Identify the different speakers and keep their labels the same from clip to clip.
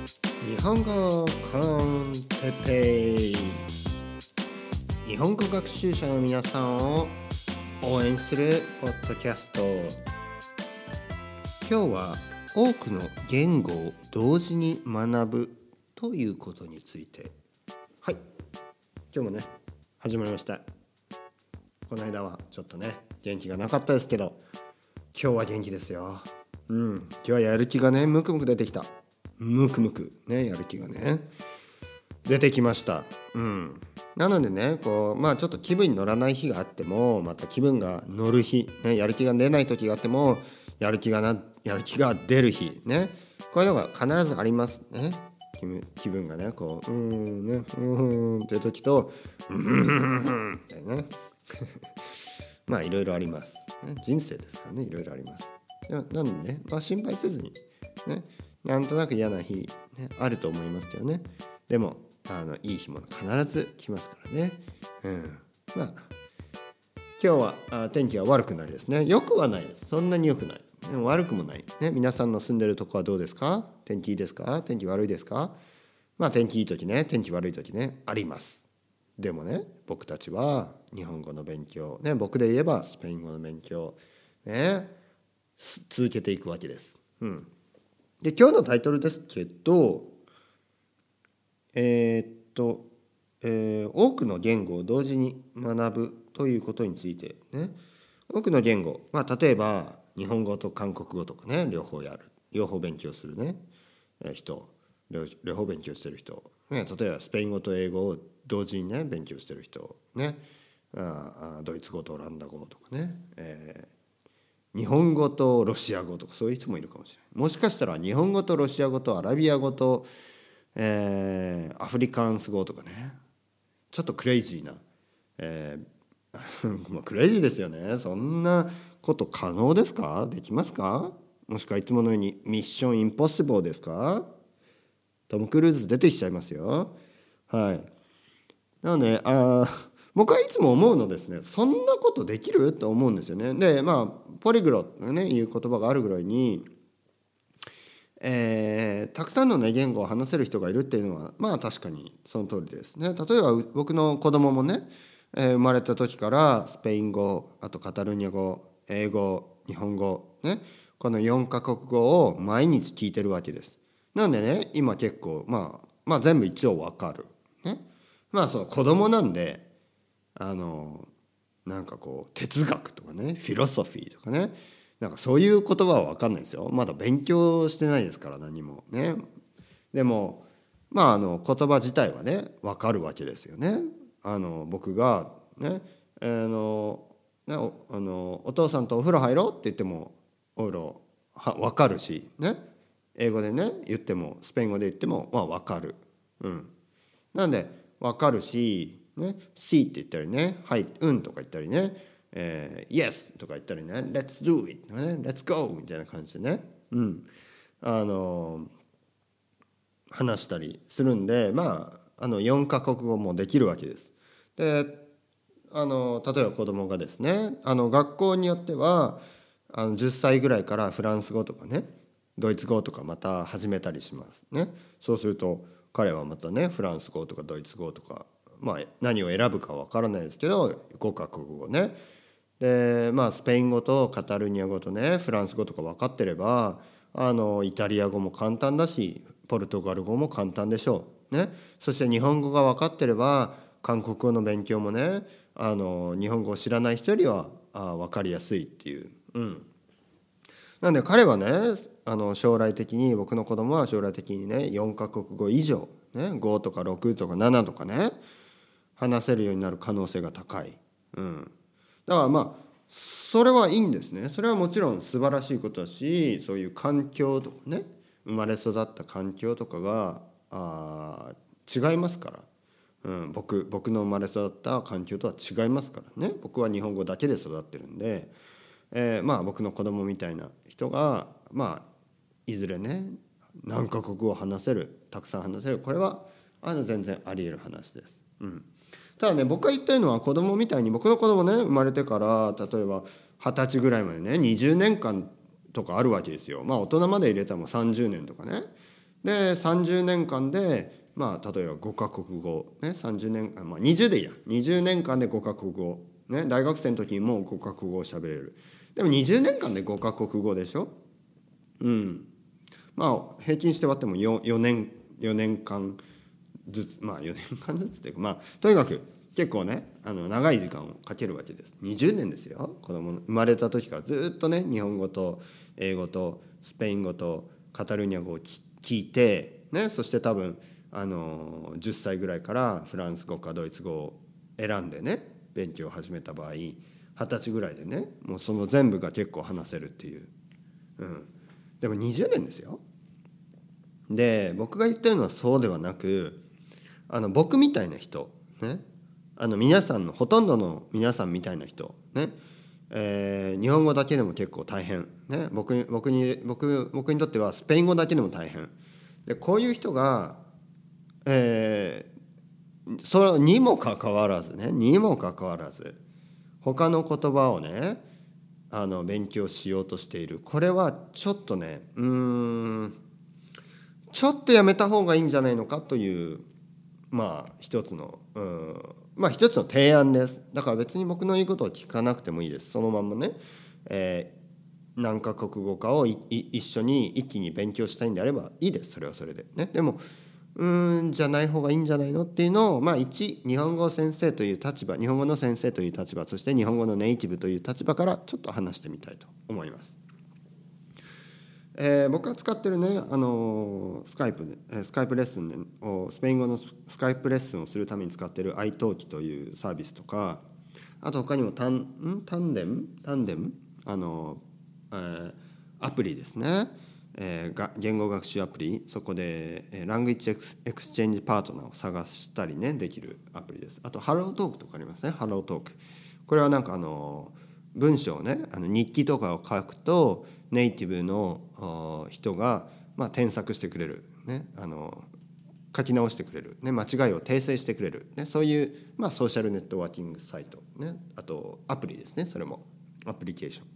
Speaker 1: 日本語コンテペイ日本語学習者の皆さんを応援するポッドキャスト今日は多くの言語を同時に学ぶということについてはい。今日もね始まりました。この間はちょっとね元気がなかったですけど。今日は元気ですよ。うん。今日はやる気がねムクムク出てきた。ムクムクねやる気がね。出てきました。うん。なのでねこうまあちょっと気分に乗らない日があってもまた気分が乗る日、ね、やる気が出ない時があってもやる気がなやる気が出る日ね。こういうのが必ずありますね。気分気分がね。こう「うんねうーん」って時と「うんうんうん」ってね。まあいろいろあります、ね、人生ですからねいろいろあります。なのでね、まあ、心配せずにねなんとなく嫌な日、ね、あると思いますよね。でもあのいい日も必ず来ますからね。うん。まあ今日はあ天気は悪くないですね。良くはないです。そんなに良くない。でも悪くもない。ね皆さんの住んでるとこはどうですか？天気いいですか？天気悪いですか？まあ天気いい時ね。天気悪い時ね。あります。でもね僕たちは日本語の勉強ね僕で言えばスペイン語の勉強ね続けていくわけです。うん、で今日のタイトルですけどえー、っと、えー、多くの言語を同時に学ぶということについてね。多くの言語、まあ、例えば日本語と韓国語とかね両方やる両方勉強するね人両方勉強してる人、ね、例えばスペイン語と英語を同時にね勉強してる人ね。あドイツ語とオランダ語とかね、えー、日本語とロシア語とかそういう人もいるかもしれない。もしかしたら日本語とロシア語とアラビア語と、えー、アフリカンス語とかね。ちょっとクレイジーな、えー、まあクレイジーですよね。そんなこと可能ですか？できますか？もしくはいつものようにミッションインポッシブルですか？トム・クルーズ出てきちゃいますよ。はい。なのであ僕はいつも思うのですね。そんなことできる？と思うんですよね。でまあポリグロってねいう言葉があるぐらいに、えー、たくさんのね言語を話せる人がいるっていうのはまあ確かにその通りですね。例えば僕の子供もね、えー、生まれた時からスペイン語あとカタルニャ語英語日本語ねこの4カ国語を毎日聞いてるわけです。なのでね今結構まあまあ全部一応わかる。ね。まあその子供なんであのなんかこう哲学とかねフィロソフィーとかねなんかそういう言葉は分かんないですよ。まだ勉強してないですから何もね。でもまああの言葉自体はね分かるわけですよね。あの僕がねあのねおあのお父さんとお風呂入ろうって言ってもお風呂は分かるしね。英語でね言ってもスペイン語で言ってもまあ分かる。うん。なんで分かるしね、See って言ったりね、はい、うんとか言ったりね、えー、Yes とか言ったりね、Let's do it とかね、Let's go みたいな感じでね、うん、あのー、話したりするんで、まあ、あの4カ国語もできるわけです。で、あの例えば子供がですね、あの学校によってはあの10歳ぐらいからフランス語とかね、ドイツ語とかまた始めたりしますね。そうすると彼はまたねフランス語とかドイツ語とかまあ、何を選ぶかわからないですけど5カ国語ねでまあスペイン語とカタルニア語とねフランス語とか分かってればあのイタリア語も簡単だしポルトガル語も簡単でしょう。ね、そして日本語が分かってれば韓国語の勉強もねあの日本語を知らない人よりはあ分かりやすいっていう。うん、なんで彼はねあの将来的に僕の子供は将来的にね4カ国語以上、ね、5とか6とか7とかね話せるようになる可能性が高い。うん、だからまあそれはいいんですね。それはもちろん素晴らしいことだしそういう環境とかね生まれ育った環境とかがあ違いますから、うん、僕僕の生まれ育った環境とは違いますからね。僕は日本語だけで育ってるんで、えー、まあ僕の子供みたいな人がまあいずれね何カ国を話せるたくさん話せるこれはあの全然ありえる話です。うん。ただね僕が言ったいのは子供みたいに僕の子供ね生まれてから例えば二十歳ぐらいまでね20年間とかあるわけですよ。まあ大人まで入れたらもう30年とかね。で30年間でまあ例えば5カ国語ね30年まあ20でいいや。20年間で5カ国語ね大学生の時にもう5カ国語を喋れる。でも20年間で5カ国語でしょ？うん。まあ平均して割っても 4, 4年4年間ずつまあ4年間ずつっていうかまあとにかく結構ねあの長い時間をかけるわけです。20年ですよ。子供生まれた時からずっとね日本語と英語とスペイン語とカタルーニャ語を聞いて、ね、そして多分あの10歳ぐらいからフランス語かドイツ語を選んでね勉強を始めた場合二十歳ぐらいでねもうその全部が結構話せるっていう、うん、でも20年ですよ。で僕が言ってるのはそうではなくあの僕みたいな人ね。あの皆さんのほとんどの皆さんみたいな人ね。えー、日本語だけでも結構大変、ね、僕僕に僕僕にとってはスペイン語だけでも大変。でこういう人が、えー、それにもかかわらずねにもかかわらず他の言葉をねあの勉強しようとしている。これはちょっとねうんちょっとやめた方がいいんじゃないのかというまあ一つのうんまあ一つの提案です。だから別に僕の言うことを聞かなくてもいいです。そのまんまね、えー、何カ国語かを一緒に一気に勉強したいんであればいいです。それはそれで。ね。でもうんじゃない方がいいんじゃないのっていうのをまあ一日本語先生という立場日本語の先生という立場そして日本語のネイティブという立場からちょっと話してみたいと思います。えー、僕が使ってるね、あの Skype で Skype レッスンをスペイン語の Skype レッスンをするために使ってる iTalki というサービスとかあと他にもタン Tandem？Tandem？あの、え、アプリですね、え、が言語学習アプリ。そこで、えー、 language ex exchange partner を探したりねできるアプリです。あと HelloTalk とかありますね。 HelloTalk。これはなんかあの文章をねあの日記とかを書くとネイティブの人が、まあ、添削してくれる、ね、あの書き直してくれる、ね、間違いを訂正してくれる、ね、そういう、まあ、ソーシャルネットワーキングサイト、ね、あとアプリですねそれも。アプリケーション。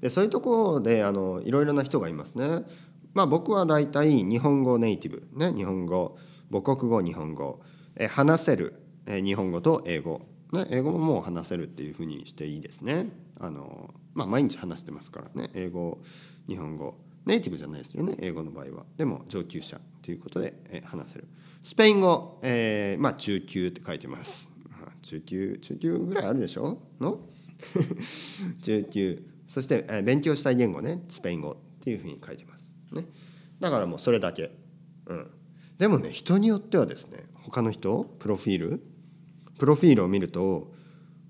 Speaker 1: でそういうところであのいろいろな人がいますね。まあ僕は大体日本語ネイティブ、ね、日本語。母国語日本語。え話せる。え日本語と英語、ね、英語ももう話せるっていうふうにしていいですね。あのまあ毎日話してますからね。英語日本語ネイティブじゃないですよね。英語の場合は。でも上級者ということで、え話せる。スペイン語、えー、まあ中級って書いてます。中級中級ぐらいあるでしょ？の？中級。そして、え、勉強したい言語ね。スペイン語っていうふうに書いてます。ね。だからもうそれだけ。うん。でもね人によってはですね他の人プロフィールプロフィールを見ると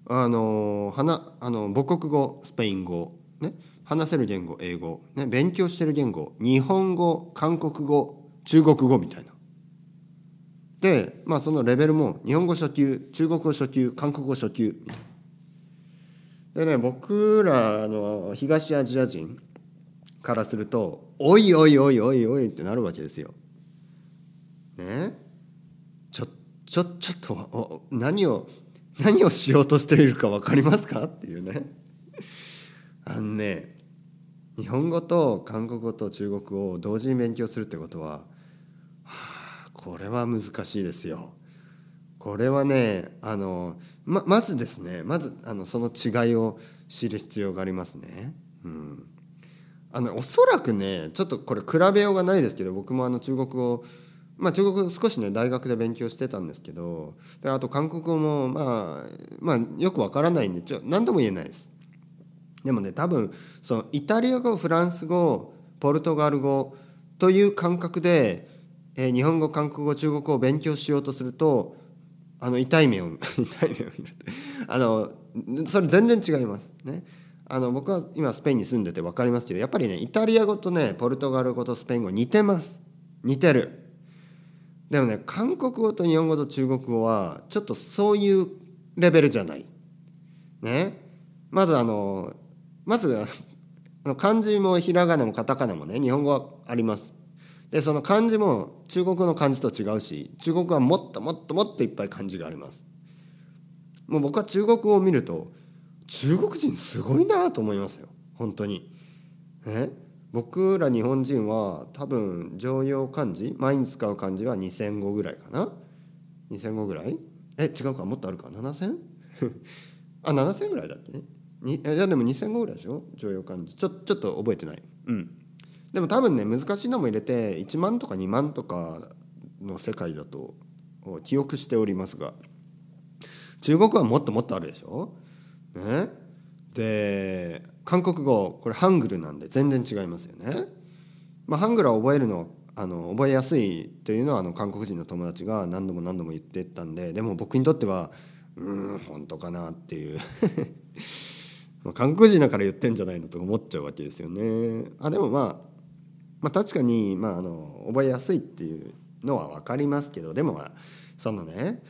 Speaker 1: あの話あの母国語スペイン語、ね、話せる言語英語、ね、勉強してる言語日本語韓国語中国語みたいな。でまあそのレベルも日本語初級中国語初級韓国語初級みたいな。でね僕らの東アジア人からすると「おいおいおいおいおい」ってなるわけですよ。ね？ちょちょっと何を何をしようとしているか分かりますか？っていうね あのね日本語と韓国語と中国語を同時に勉強するってことは、はあ、これは難しいですよ。これはねあのままずですねまずあのその違いを知る必要がありますね。うん、あのおそらくねちょっとこれ比べようがないですけど僕もあの中国語まあ、中国少しね大学で勉強してたんですけどであと韓国語も、まあ、まあよくわからないんでちょ何とも言えないです。でもね多分そのイタリア語フランス語ポルトガル語という感覚で、えー、日本語韓国語中国語を勉強しようとするとあの痛い目を 痛い目を見るあのそれ全然違います。ね。あの僕は今スペインに住んでて分かりますけどやっぱりねイタリア語とねポルトガル語とスペイン語似てます。似てる。でもね韓国語と日本語と中国語はちょっとそういうレベルじゃない。ね。まずあのまずあの漢字もひらがなもカタカナもね日本語はあります。でその漢字も中国の漢字と違うし中国はもっともっともっといっぱい漢字があります。もう僕は中国語を見ると中国人すごいなと思いますよ本当に。ね僕ら日本人は多分常用漢字毎日使う漢字は2,000語ぐらいかな。2,000語ぐらい？え違うかもっとあるか？7,000? あ7,000ぐらいだってねにいやでも2,000語ぐらいでしょ？常用漢字。ちょちょっと覚えてない。うん。でも多分ね難しいのも入れて1万とか2万とかの世界だと記憶しておりますが。中国はもっともっとあるでしょ？ね？で韓国語これハングルなんで全然違いますよね。まあ、ハングルは覚えるのあの覚えやすいというのはあの韓国人の友達が何度も何度も言ってたんででも僕にとってはうん本当かなっていう ま韓国人だから言ってんじゃないのと思っちゃうわけですよね。あでもまあまあ確かに、まあ、あの覚えやすいっていうのは分かりますけどでもそのね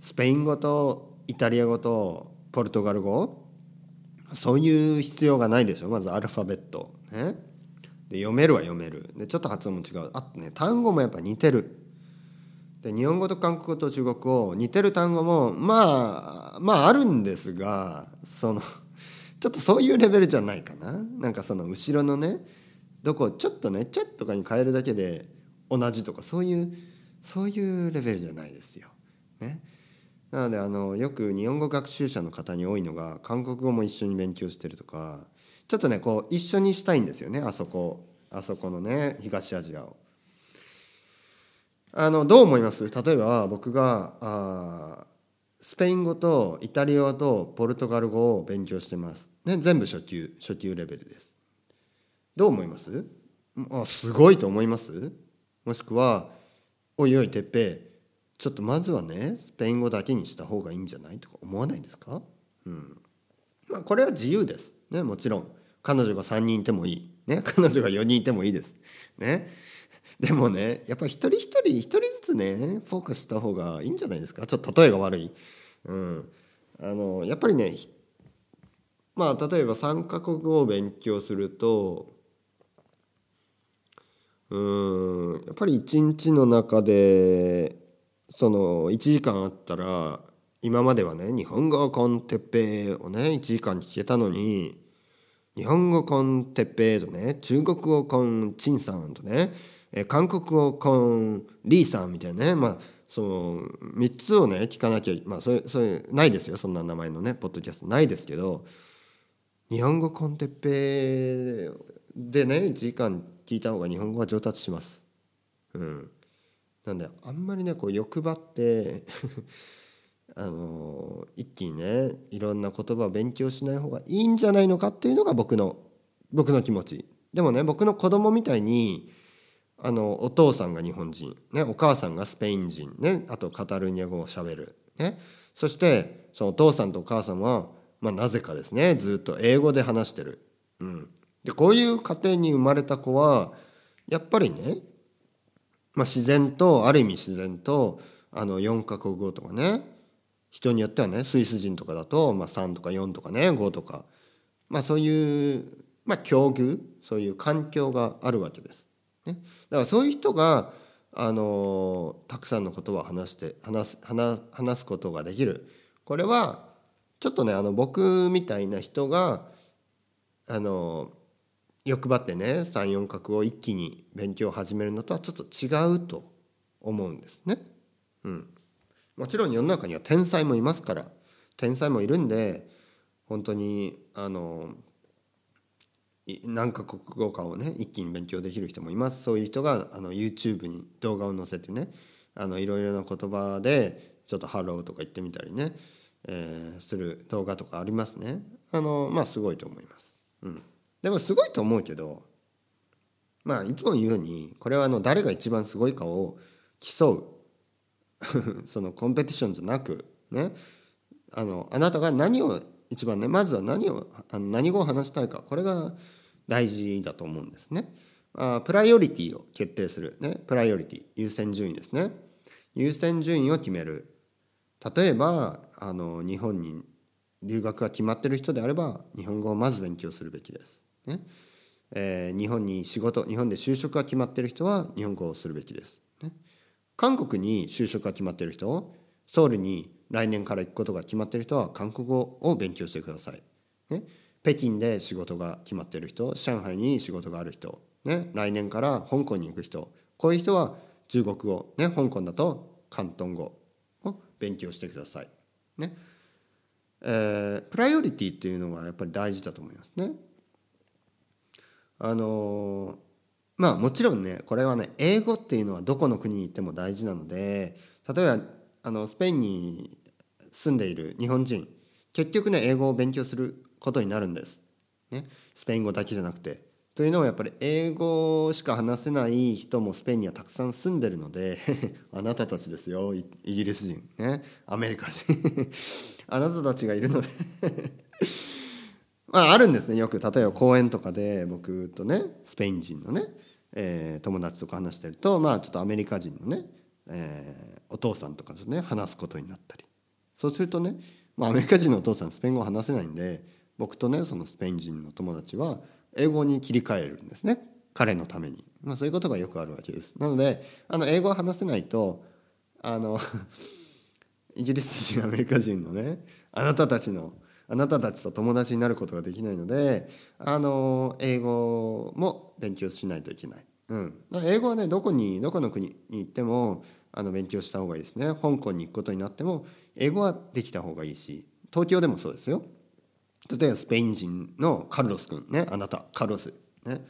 Speaker 1: スペイン語とイタリア語とポルトガル語そういう必要がないでしょ？まずアルファベット、ね、で読めるは読める。でちょっと発音も違う。あとね単語もやっぱ似てる。で日本語と韓国語と中国語似てる単語もまあまああるんですがその ちょっとそういうレベルじゃないかな。なんかその後ろのねどこちょっとね「ちょっ」とかに変えるだけで同じとかそういうそういうレベルじゃないですよ。ね、なのであのよく日本語学習者の方に多いのが韓国語も一緒に勉強してるとかちょっとねこう一緒にしたいんですよねあそこあそこのね東アジアを。あのどう思います？例えば僕があスペイン語とイタリア語とポルトガル語を勉強してます。ね、全部初級初級レベルです。どう思います？あすごいと思います？もしくは「おいおいてっぺちょっとまずはねスペイン語だけにした方がいいんじゃないとか思わないですか、うん。まあ、これは自由です、ね、もちろん。彼女が3人いてもいい、ね、彼女が4人いてもいいです。ね、でもねやっぱり一人一人一人ずつねフォーカスした方がいいんじゃないですか？ちょっと例えが悪い。うん、あのやっぱりねまあ例えば3カ国語を勉強するとうんやっぱり一日の中でその1時間あったら今まではね日本語コンテッペイをね1時間聞けたのに日本語コンテッペイとね中国語コンチンさんとね韓国語コンリーさんみたいなねまあその3つをね聞かなきゃまあそういうそういうないですよそんな名前のねポッドキャストないですけど日本語コンテッペイでね1時間聞いた方が日本語は上達します。うんなんであんまりねこう欲張って あの一気にねいろんな言葉を勉強しない方がいいんじゃないのかっていうのが僕の僕の気持ち。でもね僕の子供みたいにあのお父さんが日本人、ね、お母さんがスペイン人、ね、あとカタルニア語をしゃべる、ね、そしてそのお父さんとお母さんは、まあ、なぜかですねずっと英語で話してる、うん、でこういう家庭に生まれた子はやっぱりねまあ、自然とある意味自然とあの4カ国語とかね人によってはねスイス人とかだと、まあ、3とか4とかね5とか、まあ、そういう、まあ、境遇そういう環境があるわけです。ね、だからそういう人があのたくさんの言葉を話して話す話話すことができるこれはちょっとねあの僕みたいな人があの欲張ってね34画を一気に勉強を始めるのとはちょっと違うと思うんですね。うん、もちろん世の中には天才もいますから天才もいるんで本当にあの何カ国語かをね一気に勉強できる人もいますそういう人があの YouTube に動画を載せてねあのいろいろな言葉でちょっと「hello」とか言ってみたりね、えー、する動画とかありますねあのまあすごいと思います。うんでもすごいと思うけどまあいつも言うようにこれはあの誰が一番すごいかを競う。そのコンペティションじゃなくね。あのあなたが何を一番ねまずは何をあの何語を話したいかこれが大事だと思うんですね。あプライオリティを決定する、ね、プライオリティ。優先順位ですね。優先順位を決める。例えばあの日本に留学が決まってる人であれば日本語をまず勉強するべきです。ね。えー、日本に仕事日本で就職が決まっている人は日本語をするべきです、ね、韓国に就職が決まっている人ソウルに来年から行くことが決まっている人は韓国語を勉強してください、ね、北京で仕事が決まっている人上海に仕事がある人、ね、来年から香港に行く人こういう人は中国語、ね、香港だと広東語を勉強してください。ね。えー、プライオリティっていうのがやっぱり大事だと思いますね。あの、まあもちろんねこれはね英語っていうのはどこの国に行っても大事なので例えばあのスペインに住んでいる日本人結局ね英語を勉強することになるんです。ね、スペイン語だけじゃなくて。というのはやっぱり英語しか話せない人もスペインにはたくさん住んでるので あなたたちですよイギリス人。ね。アメリカ人。あなたたちがいるので。まああるんですね。よく例えば公園とかで僕とねスペイン人のね、えー、友達とか話してるとまあちょっとアメリカ人のね、えー、お父さんとかとね話すことになったり。そうするとねまあ、アメリカ人のお父さんスペイン語を話せないんで僕とねそのスペイン人の友達は英語に切り替えるんですね。彼のために、まあ、そういうことがよくあるわけです。なのであの英語を話せないとあの イギリス人アメリカ人のねあなたたちのあなたたちと友達になることができないのであの英語も勉強しないといけない、うん、英語はねどこにどこの国に行ってもあの勉強した方がいいですね。香港に行くことになっても英語はできた方がいいし東京でもそうですよ。例えばスペイン人のカルロス君ね。あなたカルロス。ね。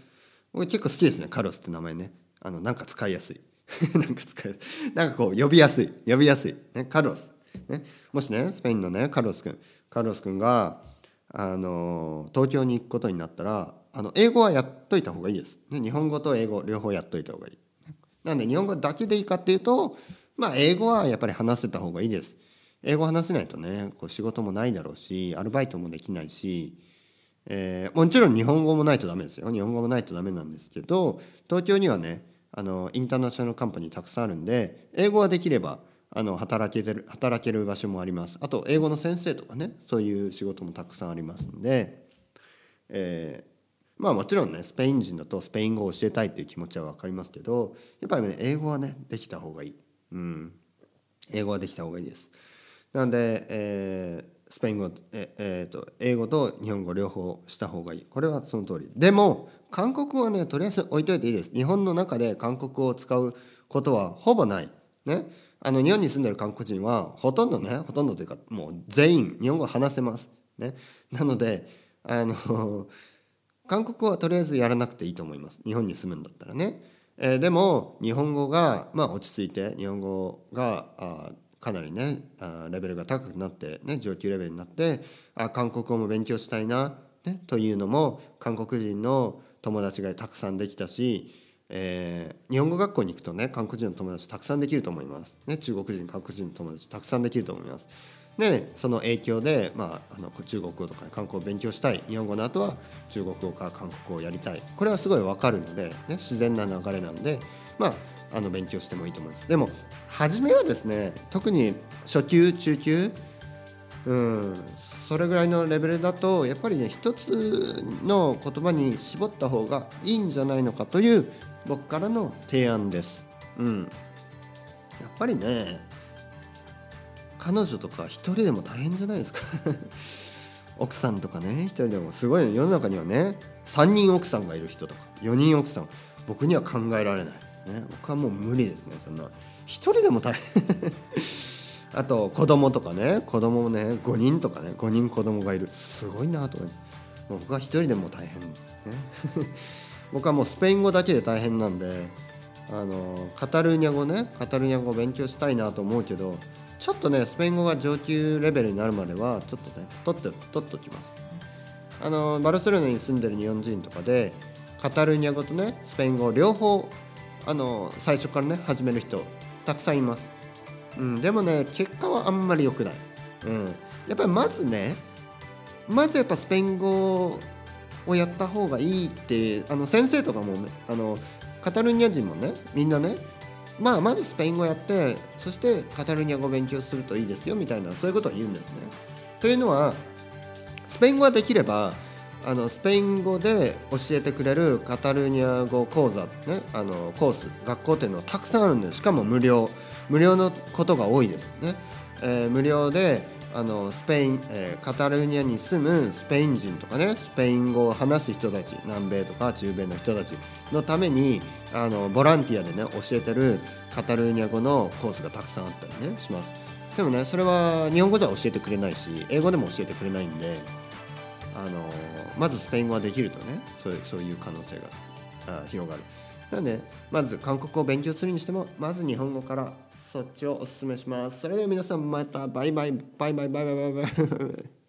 Speaker 1: 僕結構好きですねカルロスって名前ね。あのなんか使いやすい。なんか使いやすい。なんかこう呼びやすい。呼びやすい、ね、カルロス、ね、もしねスペインのねカルロス君。カルロス君があの東京に行くことになったらあの英語はやっといた方がいいです、ね、日本語と英語両方やっといた方がいい。なんで日本語だけでいいかっていうとまあ英語はやっぱり話せた方がいいです。英語話せないとねこう仕事もないだろうしアルバイトもできないし、えー、もちろん日本語もないとダメですよ。日本語もないとダメなんですけど東京にはねあのインターナショナルカンパニーたくさんあるんで英語ができればあの働けてる働ける場所もあります。あと英語の先生とかねそういう仕事もたくさんありますんで、えー、まあもちろんねスペイン人だとスペイン語を教えたいっていう気持ちは分かりますけどやっぱりね英語はねできた方がいい、うん、英語はできた方がいいです。なんで、えー、スペイン語、ええーと、英語と日本語両方した方がいい。これはその通り。でも韓国語はねとりあえず置いといていいです。日本の中で韓国語を使うことはほぼない。ね。あの日本に住んでる韓国人はほとんどねほとんどというかもう全員日本語話せます。ね。なのであの 韓国語はとりあえずやらなくていいと思います。日本に住むんだったらね、えー、でも日本語がまあ落ち着いて日本語があかなりねあレベルが高くなってね上級レベルになってあ韓国語も勉強したいな、ね、というのも韓国人の友達がたくさんできたし、えー、日本語学校に行くとね韓国人の友達たくさんできると思います、ね、中国人韓国人の友達たくさんできると思います。でその影響で、まあ、あの中国語とか韓国語を勉強したい。日本語の後は中国語か韓国語をやりたい。これはすごい分かるので、ね、自然な流れなんでまああの勉強してもいいと思います。でも初めはですね特に初級中級うんそれぐらいのレベルだとやっぱりね一つの言葉に絞った方がいいんじゃないのかという僕からの提案です。うん、やっぱりね彼女とか一人でも大変じゃないですか。奥さんとかね。一人でもすごい世の中にはね3人奥さんがいる人とか4人奥さん。僕には考えられない。ね、僕はもう無理ですねそんな。一人でも大変。あと子供とかね。子供もね5人とかね。5人子供がいる。すごいなと思います。もう僕は一人でも大変。ね僕はもうスペイン語だけで大変なんであのカタルーニャ語ねカタルーニャ語を勉強したいなと思うけどちょっとねスペイン語が上級レベルになるまではちょっとね取って取っておきます。あのバルセロナに住んでる日本人とかでカタルーニャ語とねスペイン語両方あの最初からね始める人たくさんいます、うん、でもね結果はあんまり良くない、うん、やっぱりまずねまずやっぱスペイン語をやった方がいいってあの先生とかもあのカタルニア人もねみんなねまあまずスペイン語やってそしてカタルニア語を勉強するといいですよみたいなそういうことを言うんですね。というのはスペイン語ができればあのスペイン語で教えてくれるカタルーニャ語講座、ね、あのコース学校っていうのはたくさんあるんですしかも無料無料のことが多いですね、えー、無料で、あのスペイン、えーカタルーニャに住むスペイン人とかねスペイン語を話す人たち南米とか中米の人たちのためにあのボランティアでね教えてるカタルーニャ語のコースがたくさんあったりねします。でもねそれは日本語じゃ教えてくれないし英語でも教えてくれないんであのまずスペイン語ができるとねそういうそういう可能性があ広がる。なのでまず韓国語を勉強するにしてもまず日本語からそっちをおすすめします。それでは皆さんまたバイバイバイバイバイバイバイバイバイ。